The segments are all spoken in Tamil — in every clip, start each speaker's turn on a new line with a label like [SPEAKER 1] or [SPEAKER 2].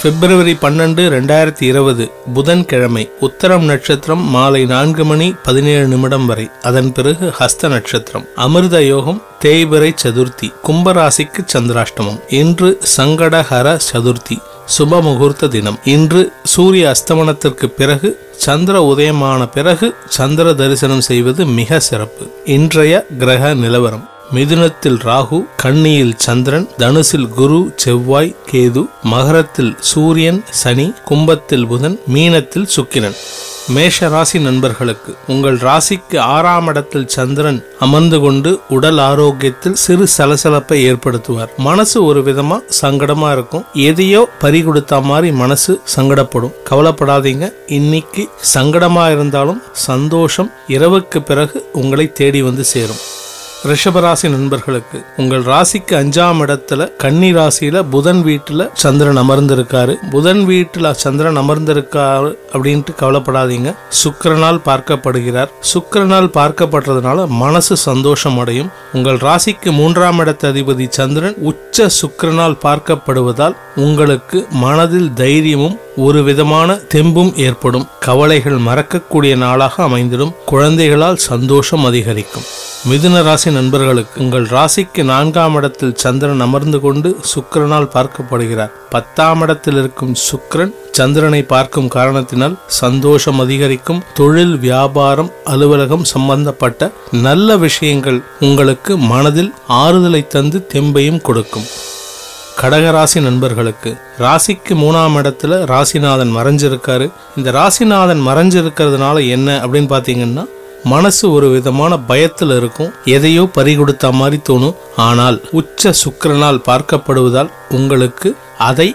[SPEAKER 1] பிப்ரவரி பன்னெண்டு ரெண்டாயிரத்தி இருபது புதன்கிழமை உத்தரம் நட்சத்திரம் மாலை நான்கு மணி பதினேழு நிமிடம் வரை. அதன் பிறகு ஹஸ்த நட்சத்திரம். அமிர்த யோகம் தேய்பிரை சதுர்த்தி கும்பராசிக்கு சந்திராஷ்டமம். இன்று சங்கடஹர சதுர்த்தி சுப முகூர்த்த தினம். இன்று சூரிய அஸ்தமனத்திற்கு பிறகு சந்திர உதயமான பிறகு சந்திர தரிசனம் செய்வது மிக சிறப்பு. இன்றைய கிரக நிலவரம். மிதுனத்தில் ராகு கன்னியில் சந்திரன் தனுசில் குரு செவ்வாய் கேது மகரத்தில் சூரியன் சனி கும்பத்தில் புதன் மீனத்தில் சுக்கிரன். மேஷ ராசி நண்பர்களுக்கு உங்கள் ராசிக்கு ஆறாம் இடத்தில் சந்திரன் அமர்ந்து கொண்டு உடல் ஆரோக்கியத்தில் சிறு சலசலப்பை ஏற்படுத்துவார். மனசு ஒரு விதமா சங்கடமா இருக்கும். எதையோ பறி கொடுத்த மாதிரி மனசு சங்கடப்படும். கவலைப்படாதீங்க. இன்னைக்கு சங்கடமா இருந்தாலும் சந்தோஷம் இரவுக்கு பிறகு உங்களை தேடி வந்து சேரும். ரிஷபராசி நண்பர்களுக்கு உங்கள் ராசிக்கு அஞ்சாம் இடத்துல கன்னி ராசியில புதன் வீட்டுல சந்திரன் அமர்ந்திருக்காரு. புதன் வீட்டுல சந்திரன் அமர்ந்திருக்காரு அப்படின்ட்டு கவலைப்படாதீங்க. சுக்கரனால் பார்க்கப்படுகிறார். சுக்கரனால் பார்க்கப்படுறதுனால மனசு சந்தோஷம் அடையும். உங்கள் ராசிக்கு மூன்றாம் இடத்த அதிபதி சந்திரன் உச்ச சுக்கரனால் பார்க்கப்படுவதால் உங்களுக்கு மனதில் தைரியமும் ஒரு விதமான தெம்பும் ஏற்படும். கவலைகள் மறக்கக்கூடிய நாளாக அமைந்திடும். குழந்தைகளால் சந்தோஷம் அதிகரிக்கும். மிதுன ராசி நண்பர்களுக்கு உங்கள் ராசிக்கு நான்காம் இடத்தில் சந்திரன் அமர்ந்து கொண்டு சுக்கரனால் பார்க்கப்படுகிறார். பத்தாம் இடத்தில் இருக்கும் சுக்கரன் சந்திரனை பார்க்கும் காரணத்தினால் சந்தோஷம் அதிகரிக்கும். தொழில் வியாபாரம் அலுவலகம் சம்பந்தப்பட்ட நல்ல விஷயங்கள் உங்களுக்கு மனதில் ஆறுதலை தந்து தெம்பையும் கொடுக்கும். கடகராசி நண்பர்களுக்கு ராசிக்கு மூணாம் இடத்துல ராசிநாதன் மறைஞ்சிருக்காரு. இந்த ராசிநாதன் மறைஞ்சிருக்கிறதுனால என்ன அப்படின்னு பார்த்தீங்கன்னா மனசு ஒரு விதமான பயத்தில் இருக்கும். எதையோ பறிகொடுத்த மாதிரி தோணும். ஆனால் உச்ச சுக்கிரனால் பார்க்கப்படுவதால் உங்களுக்கு அதை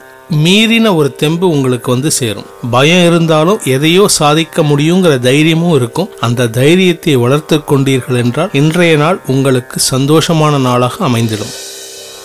[SPEAKER 1] மீறின ஒரு தெம்பு உங்களுக்கு வந்து சேரும். பயம் இருந்தாலும் எதையோ சாதிக்க முடியுங்கிற தைரியமும் இருக்கும். அந்த தைரியத்தை வளர்த்து கொண்டீர்கள் என்றால் இன்றைய நாள் உங்களுக்கு சந்தோஷமான நாளாக அமைந்திடும்.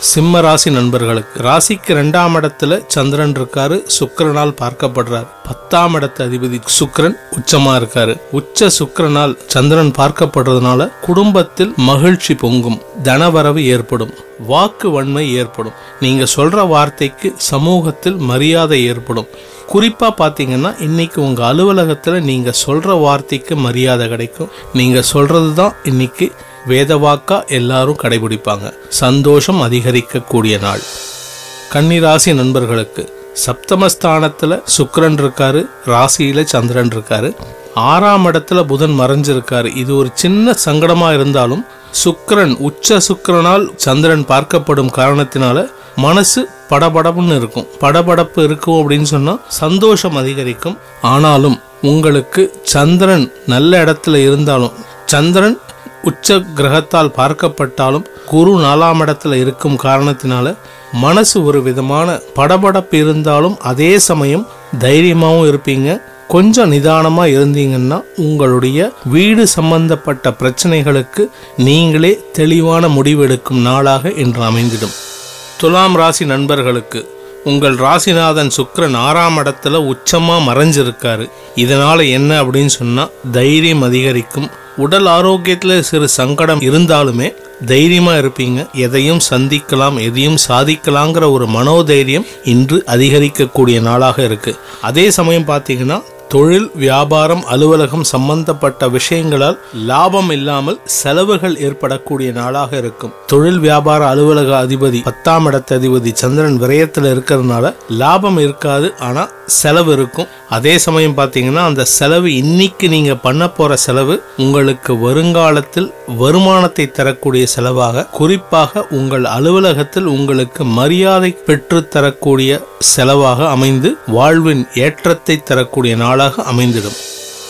[SPEAKER 1] சிம்ம ராசி நண்பர்களுக்கு. ராசிக்கு ரெண்டாம் இடத்துல சந்திரன் இருக்காரு சுக்கரனால் பார்க்கப்படுறார். பத்தாம் இடத்து அதிபதி சுக்கரன் உச்சமா இருக்காரு. உச்ச சுக்கிரனால் சந்திரன் பார்க்கப்படுறதுனால குடும்பத்தில் மகிழ்ச்சி பொங்கும் தனவரவு ஏற்படும் வாக்கு வன்மை ஏற்படும். நீங்க சொல்ற வார்த்தைக்கு சமூகத்தில் மரியாதை ஏற்படும். குறிப்பா பாத்தீங்கன்னா இன்னைக்கு உங்க அலுவலகத்துல நீங்க சொல்ற வார்த்தைக்கு மரியாதை கிடைக்கும். நீங்க சொல்றது தான் இன்னைக்கு வேதவாக்கா எல்லாரும் கடைபிடிப்பாங்க. சந்தோஷம் அதிகரிக்கக்கூடிய நாள். கன்னிராசி நண்பர்களுக்கு சப்தமஸ்தானத்துல சுக்கரன் இருக்காரு ராசியில சந்திரன் இருக்காரு. ஆறாம் இடத்துல புதன் மறைஞ்சிருக்காரு. இது ஒரு சின்ன சங்கடமா இருந்தாலும் சுக்கரன் உச்ச சுக்கரனால் சந்திரன் பார்க்கப்படும் காரணத்தினால மனசு படபடப்புன்னு இருக்கும். படபடப்பு இருக்கும் அப்படின்னு சொன்னா சந்தோஷம் அதிகரிக்கும். ஆனாலும் உங்களுக்கு சந்திரன் நல்ல இடத்துல இருந்தாலும் சந்திரன் உச்ச கிரகத்தால் பார்க்கப்பட்டாலும் குரு நாலாம் இடத்துல இருக்கும் காரணத்தினால மனசு ஒரு விதமான படபடப்பு இருந்தாலும் அதே சமயம் தைரியமாகவும் இருப்பீங்க. கொஞ்சம் நிதானமாக இருந்தீங்கன்னா உங்களுடைய வீடு சம்பந்தப்பட்ட பிரச்சனைகளுக்கு நீங்களே தெளிவான முடிவெடுக்கும் நாளாக இன்று அமைந்திடும். துலாம் ராசி நண்பர்களுக்கு உங்கள் ராசிநாதன் சுக்கரன் ஆறாம் இடத்துல உச்சமாக மறைஞ்சிருக்காரு. இதனால் என்ன அப்படின்னு சொன்னால் தைரியம் அதிகரிக்கும். உடல் ஆரோக்கியத்தில் சிறு சங்கடம் இருந்தாலுமே தைரியமாக இருப்பீங்க. எதையும் சந்திக்கலாம் எதையும் சாதிக்கலாங்கிற ஒரு மனோதைரியம் இன்று அதிகரிக்கக்கூடிய நாளாக இருக்குது அதே சமயம் பார்த்தீங்கன்னா தொழில் வியாபாரம் அலுவலகம் சம்பந்தப்பட்ட விஷயங்களால் லாபம் இல்லாமல் செலவுகள் ஏற்படக்கூடிய நாளாக இருக்கும். தொழில் வியாபார அலுவலக அதிபதி பத்தாம் இடத்த அதிபதி சந்திரன் விரயத்தில் இருக்கிறதுனால லாபம் இருக்காது ஆனா செலவு இருக்கும். அதே சமயம் பார்த்தீங்கன்னா அந்த செலவு இன்னைக்கு நீங்க பண்ண போற செலவு உங்களுக்கு வருங்காலத்தில் வருமானத்தை தரக்கூடிய செலவாக குறிப்பாக உங்கள் அலுவலகத்தில் உங்களுக்கு மரியாதை பெற்று தரக்கூடிய செலவாக அமைந்து வாழ்வின் ஏற்றத்தை தரக்கூடிய நாள் நாளாக அமைந்திடும்.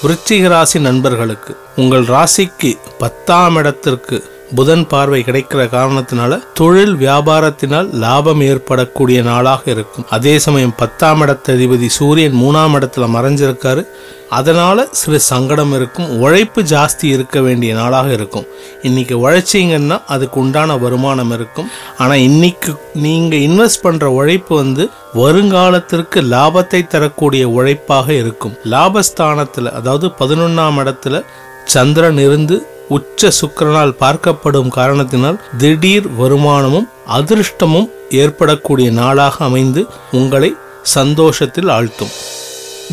[SPEAKER 1] விருச்சிக ராசி நண்பர்களுக்கு உங்கள் ராசிக்கு பத்தாம் இடத்திற்கு புதன் பார்வை கிடைக்கிற காரணத்தினால தொழில் வியாபாரத்தினால் லாபம் ஏற்படக்கூடிய நாளாக இருக்கும். அதே சமயம் பத்தாம் இடத்ததிபதி சூரியன் மூணாம் இடத்துல மறைஞ்சிருக்காரு. அதனால சிறு சங்கடம் இருக்கும். உழைப்பு ஜாஸ்தி இருக்க வேண்டிய நாளாக இருக்கும். இன்னைக்கு உழைச்சிங்கன்னா அதுக்கு உண்டான வருமானம் இருக்கும். ஆனா இன்னைக்கு நீங்க இன்வெஸ்ட் பண்ற உழைப்பு வந்து வருங்காலத்திற்கு லாபத்தை தரக்கூடிய உழைப்பாக இருக்கும். லாபஸ்தானத்துல அதாவது பதினொன்னாம் இடத்துல சந்திரன் இருந்து உச்ச சுக்கிரனால் பார்க்கப்படும் காரணத்தினால் திடீர் வருமானமும் அதிர்ஷ்டமும் ஏற்படக்கூடிய நாளாக அமைந்து உங்களை சந்தோஷத்தில் ஆழ்த்தும்.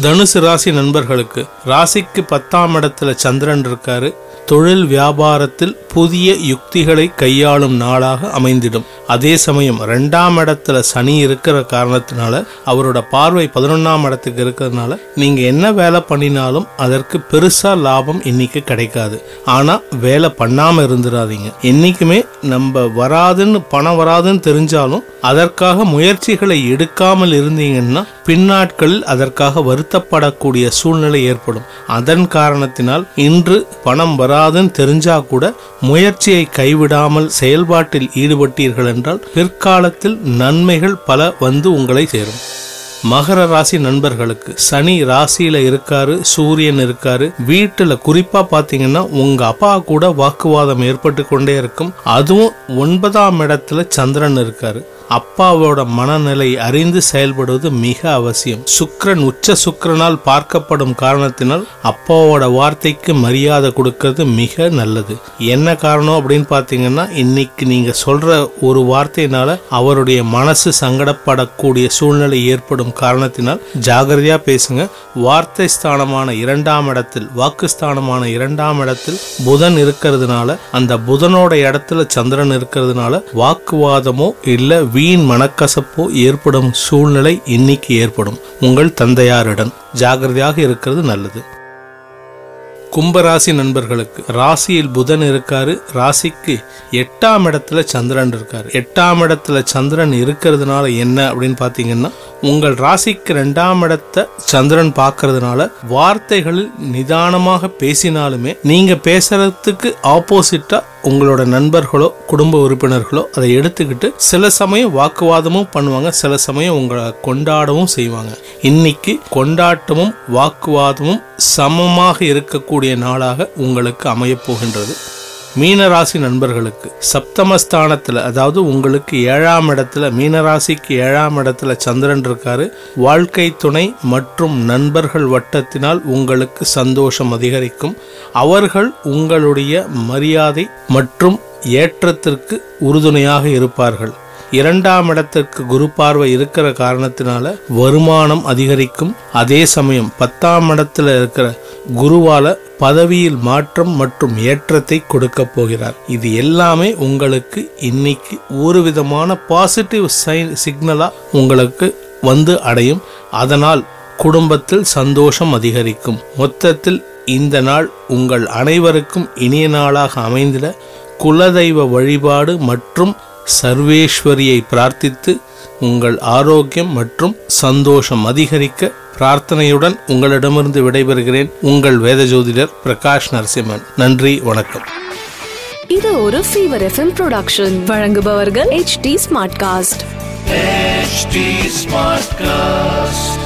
[SPEAKER 1] தனுசு ராசி நண்பர்களுக்கு ராசிக்கு பத்தாம் இடத்துல சந்திரன் இருக்காரு. தொழில் வியாபாரத்தில் புதிய யுக்திகளை கையாளும் நாளாக அமைந்திடும். அதே சமயம் ரெண்டாம் இடத்துல சனி இருக்கிற காரணத்தினால அவரோட பார்வை பதினொன்னாம் இடத்துக்கு இருக்கிறதுனால நீங்க என்ன வேலை பண்ணினாலும் அதற்கு பெருசா லாபம் இன்னைக்கு கிடைக்காது. ஆனா வேலை பண்ணாம இருந்துடாதீங்க என்னைக்குமே நம்ம வராதுன்னு பணம் வராதுன்னு தெரிஞ்சாலும் அதற்காக முயற்சிகளை எடுக்காமல் இருந்தீங்கன்னா பின்னாட்களில் அதற்காக வருத்தப்படக்கூடிய சூழ்நிலை ஏற்படும். அதன் காரணத்தினால் இன்று பணம் வராதுன்னு தெரிஞ்சா கூட முயற்சியை கைவிடாமல் செயல்பாட்டில் ஈடுபட்டீர்கள் என்றால் பிற்காலத்தில் நன்மைகள் பல வந்து உங்களை சேரும். மகர ராசி நண்பர்களுக்கு. சனி ராசியில இருக்காரு சூரியன் இருக்காரு. வீட்டுல குறிப்பா பாத்தீங்கன்னா உங்க அப்பா கூட வாக்குவாதம் ஏற்பட்டு கொண்டே இருக்கும். அதுவும் ஒன்பதாம் இடத்துல சந்திரன் இருக்காரு. அப்பாவோட மனநிலை அறிந்து செயல்படுவது மிக அவசியம். சுக்கரன் உச்ச சுக்கரனால் பார்க்கப்படும் காரணத்தினால் அப்பாவோட வார்த்தைக்கு மரியாதை கொடுக்கறது மிக நல்லது. என்ன காரணம் அப்படின்னு பாத்தீங்கன்னா இன்னைக்கு நீங்க சொல்ற ஒரு வார்த்தையினால அவருடைய மனசு சங்கடப்படக்கூடிய சூழ்நிலை ஏற்படும் காரணத்தினால் ஜாகிரதையா பேசுங்க. வார்த்தை ஸ்தானமான இரண்டாம் இடத்தில் வாக்கு ஸ்தானமான இரண்டாம் இடத்தில் புதன் இருக்கிறதுனால அந்த புதனோட இடத்துல சந்திரன் இருக்கிறதுனால வாக்குவாதமோ இல்ல வீண் மனக்கசப்போ ஏற்படும் சூழ்நிலை இன்னைக்கு ஏற்படும். உங்கள் தந்தையாரிடம் ஜாகிரதையாக இருக்கிறது நல்லது. கும்பராசி நண்பர்களுக்கு ராசியில் புதன் இருக்காரு ராசிக்கு எட்டாம் இடத்துல சந்திரன் இருக்காரு. எட்டாம் இடத்துல சந்திரன் இருக்கிறதுனால என்ன அப்படின்னு பாத்தீங்கன்னா உங்கள் ராசிக்கு ரெண்டாம் இடத்த சந்திரன் பார்க்கறதுனால வார்த்தைகளில் நிதானமாக பேசினாலுமே நீங்க பேசுறதுக்கு ஆப்போசிட்டா உங்களோட நண்பர்களோ குடும்ப உறுப்பினர்களோ அதை எடுத்துக்கிட்டு சில சமயம் வாக்குவாதமும் பண்ணுவாங்க சில சமயம் உங்களை கொண்டாடவும் செய்வாங்க. இன்னைக்கு கொண்டாட்டமும் வாக்குவாதமும் சமமாக இருக்கக்கூடிய நாளாக உங்களுக்கு அமையப் போகின்றது. மீனராசி நண்பர்களுக்கு சப்தமஸ்தானத்தில் அதாவது உங்களுக்கு ஏழாம் இடத்துல மீனராசிக்கு ஏழாம் இடத்துல சந்திரன் இருக்காரு வாழ்க்கை துணை மற்றும் நண்பர்கள் வட்டத்தினால் உங்களுக்கு சந்தோஷம் அதிகரிக்கும். அவர்கள் உங்களுடைய மரியாதை மற்றும் ஏற்றத்திற்கு உறுதுணையாக இருப்பார்கள். இரண்டாம் இடத்திற்கு குரு பார்வை இருக்கிற காரணத்தினால வருமானம் அதிகரிக்கும். அதே சமயம் பத்தாம் இடத்துல இருக்கிற குருவால பதவியில் மாற்றம் மற்றும் ஏற்றத்தை கொடுக்க போகிறார். இது எல்லாமே உங்களுக்கு இன்னைக்கு ஒரு விதமான பாசிட்டிவ் சைன் சிக்னலா உங்களுக்கு வந்து அடையும். அதனால் குடும்பத்தில் சந்தோஷம் அதிகரிக்கும். மொத்தத்தில் இந்த நாள் உங்கள் அனைவருக்கும் இனிய நாளாக அமைந்திட குலதெய்வ வழிபாடு மற்றும் சர்வேஸ்வரியை பிரார்த்தித்து உங்கள் ஆரோக்கியம் மற்றும் சந்தோஷம் அதிகரிக்க பிரார்த்தனையுடன் உங்களிடமிருந்து விடைபெறுகிறேன். உங்கள் வேத ஜோதிடர் பிரகாஷ் நரசிம்மன். நன்றி வணக்கம்.
[SPEAKER 2] இது ஒரு ஃபீவர் எஃப்எம் ப்ரொடக்ஷன் வழங்குபவர்கள் H T Smartcast
[SPEAKER 3] HT Smartcast.